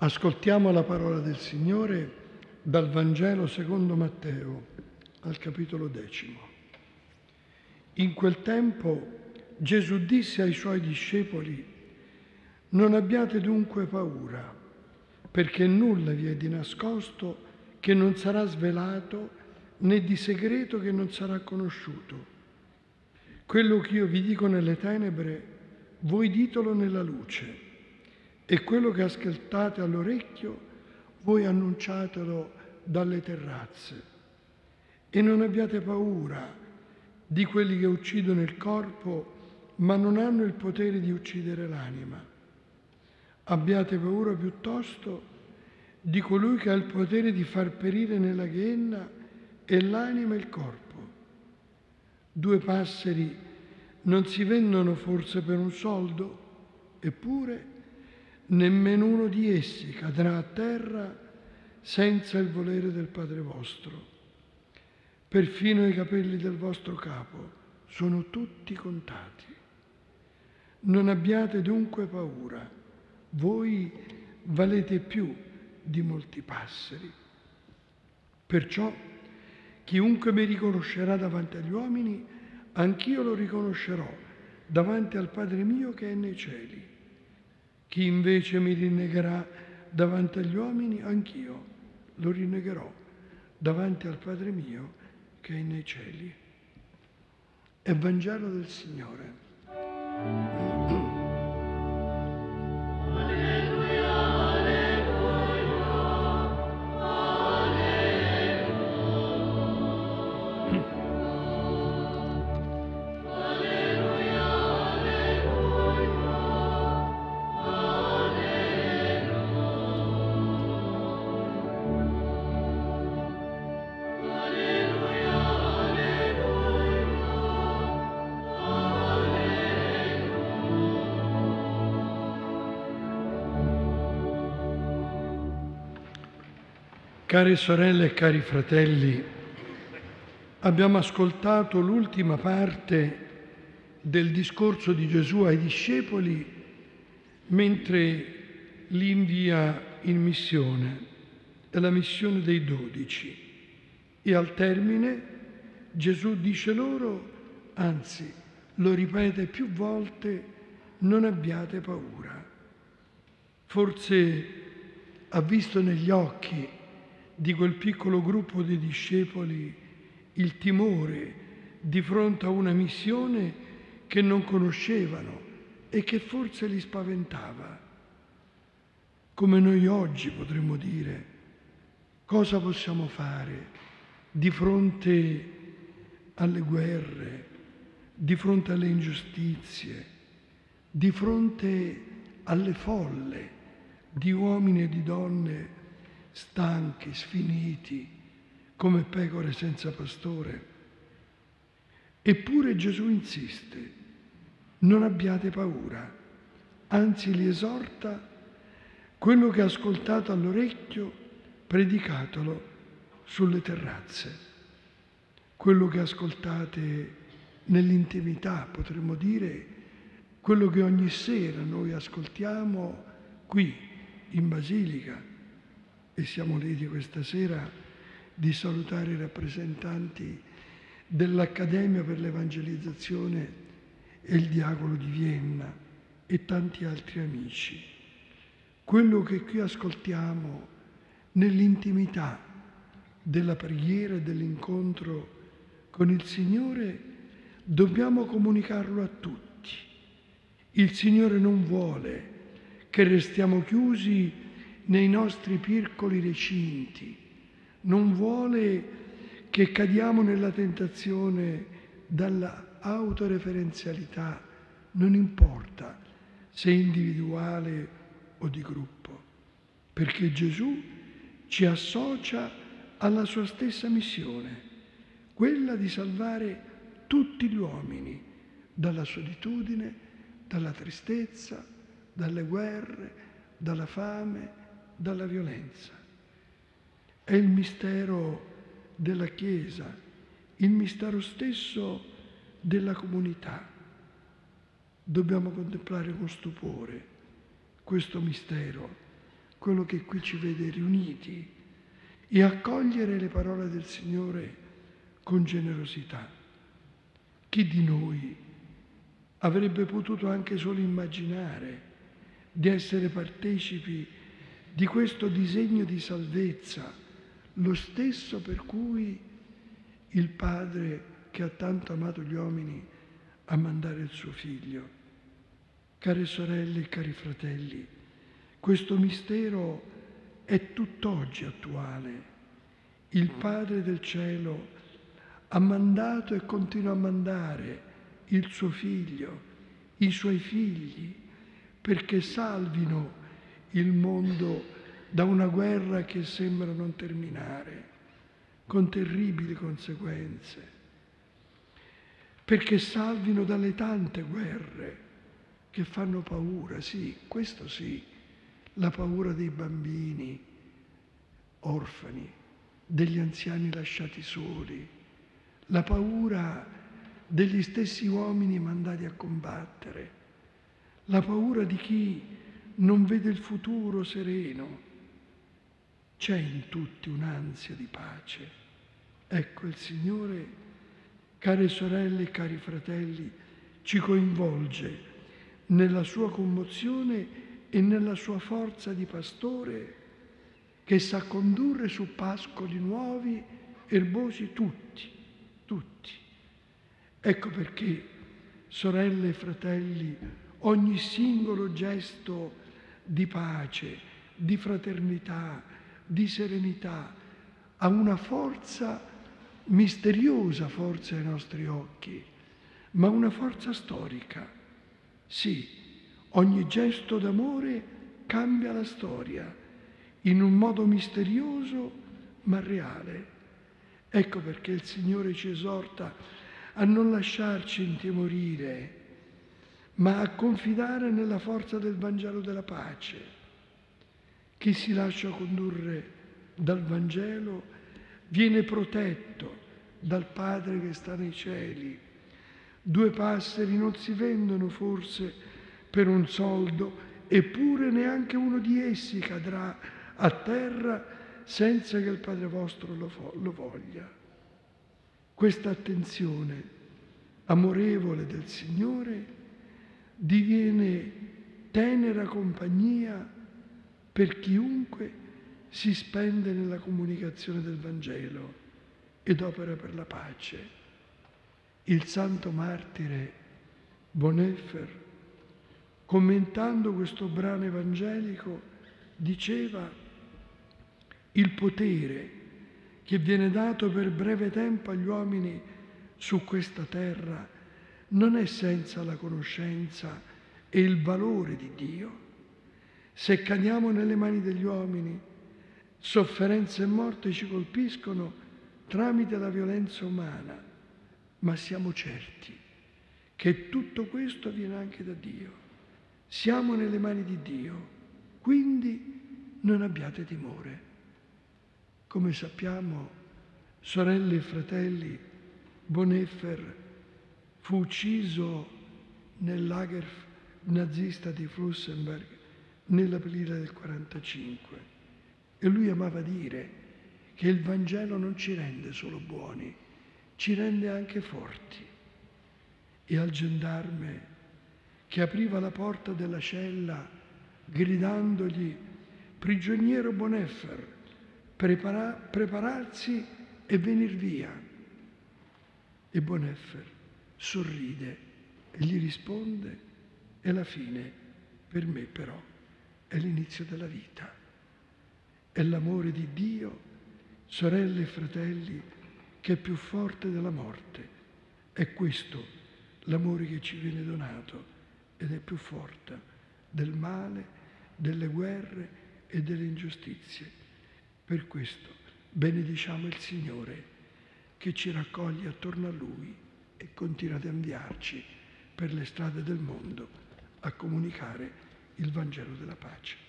Ascoltiamo la parola del Signore dal Vangelo secondo Matteo al capitolo decimo. In quel tempo Gesù disse ai suoi discepoli, non abbiate dunque paura, perché nulla vi è di nascosto che non sarà svelato, né di segreto che non sarà conosciuto. Quello che io vi dico nelle tenebre, voi ditelo nella luce e quello che ascoltate all'orecchio, voi annunciatelo dalle terrazze. E non abbiate paura di quelli che uccidono il corpo, ma non hanno il potere di uccidere l'anima. Abbiate paura piuttosto di colui che ha il potere di far perire nella ghenna e l'anima e il corpo. Due passeri non si vendono forse per un soldo? Eppure nemmeno di essi cadrà a terra senza il volere del Padre vostro. Perfino i capelli del vostro capo sono tutti contati. Non abbiate dunque paura, voi valete più di molti passeri. Perciò chiunque mi riconoscerà davanti agli uomini, anch'io lo riconoscerò davanti al Padre mio che è nei cieli. Chi invece mi rinnegherà davanti agli uomini, anch'io lo rinnegherò davanti al Padre mio che è nei cieli. È Vangelo del Signore. Care sorelle e cari fratelli, abbiamo ascoltato l'ultima parte del discorso di Gesù ai discepoli mentre li invia in missione, è la missione dei dodici. E al termine Gesù dice loro, anzi lo ripete più volte, non abbiate paura. Forse ha visto negli occhi di quel piccolo gruppo di discepoli il timore di fronte a una missione che non conoscevano e che forse li spaventava. Come noi oggi potremmo dire, cosa possiamo fare di fronte alle guerre, di fronte alle ingiustizie, di fronte alle folle di uomini e di donne stanchi, sfiniti, come pecore senza pastore. Eppure Gesù insiste, non abbiate paura, anzi li esorta, quello che ascoltate all'orecchio, predicatelo sulle terrazze. Quello che ascoltate nell'intimità, potremmo dire, quello che ogni sera noi ascoltiamo qui in Basilica, e siamo lieti questa sera di salutare i rappresentanti dell'Accademia per l'Evangelizzazione e il Diavolo di Vienna e tanti altri amici. Quello che qui ascoltiamo nell'intimità della preghiera e dell'incontro con il Signore, dobbiamo comunicarlo a tutti. Il Signore non vuole che restiamo chiusi nei nostri piccoli recinti, non vuole che cadiamo nella tentazione dalla autoreferenzialità, non importa se individuale o di gruppo, perché Gesù ci associa alla sua stessa missione, quella di salvare tutti gli uomini dalla solitudine, dalla tristezza, dalle guerre, dalla fame, dalla violenza. È il mistero della Chiesa, il mistero stesso della comunità. Dobbiamo contemplare con stupore questo mistero quello che qui ci vede riuniti e accogliere le parole del Signore con generosità. Chi di noi avrebbe potuto anche solo immaginare di essere partecipi di questo disegno di salvezza, lo stesso per cui il Padre che ha tanto amato gli uomini a mandare il suo figlio. Care sorelle e cari fratelli, questo mistero è tutt'oggi attuale. Il Padre del cielo ha mandato e continua a mandare il suo figlio, i suoi figli, perché salvino il mondo da una guerra che sembra non terminare, con terribili conseguenze, perché salvino dalle tante guerre che fanno paura, sì, questo sì, la paura dei bambini orfani, degli anziani lasciati soli, la paura degli stessi uomini mandati a combattere, la paura di chi non vede il futuro sereno. C'è in tutti un'ansia di pace. Ecco il Signore, care sorelle e cari fratelli, ci coinvolge nella sua commozione e nella sua forza di pastore che sa condurre su pascoli nuovi, erbosi tutti, tutti. Ecco perché, sorelle e fratelli, ogni singolo gesto di pace, di fraternità, di serenità ha una forza misteriosa, forse ai nostri occhi, ma una forza storica. Sì, ogni gesto d'amore cambia la storia in un modo misterioso ma reale. Ecco perché il Signore ci esorta a non lasciarci intimorire, ma a confidare nella forza del Vangelo della pace. Chi si lascia condurre dal Vangelo viene protetto dal Padre che sta nei cieli. Due passeri non si vendono forse per un soldo, eppure neanche uno di essi cadrà a terra senza che il Padre vostro lo, lo voglia. Questa attenzione amorevole del Signore diviene tenera compagnia per chiunque si spende nella comunicazione del Vangelo ed opera per la pace. Il santo martire Boneffer, commentando questo brano evangelico, diceva il potere che viene dato per breve tempo agli uomini su questa terra non è senza la conoscenza e il valore di Dio. Se cadiamo nelle mani degli uomini, sofferenze e morte ci colpiscono tramite la violenza umana, ma siamo certi che tutto questo viene anche da Dio. Siamo nelle mani di Dio, quindi non abbiate timore. Come sappiamo, sorelle e fratelli, Boneffer fu ucciso nel lager nazista di Flussenberg nell'aprile del 1945 e lui amava dire che il Vangelo non ci rende solo buoni, ci rende anche forti. E al gendarme che apriva la porta della cella gridandogli prigioniero Boneffer, prepara- prepararsi e venir via. E Boneffer sorride e gli risponde, è la fine, per me però è l'inizio della vita. È l'amore di Dio, sorelle e fratelli, che è più forte della morte. È questo l'amore che ci viene donato ed è più forte del male, delle guerre e delle ingiustizie. Per questo benediciamo il Signore che ci raccoglie attorno a Lui e continua ad inviarci per le strade del mondo a comunicare il Vangelo della pace.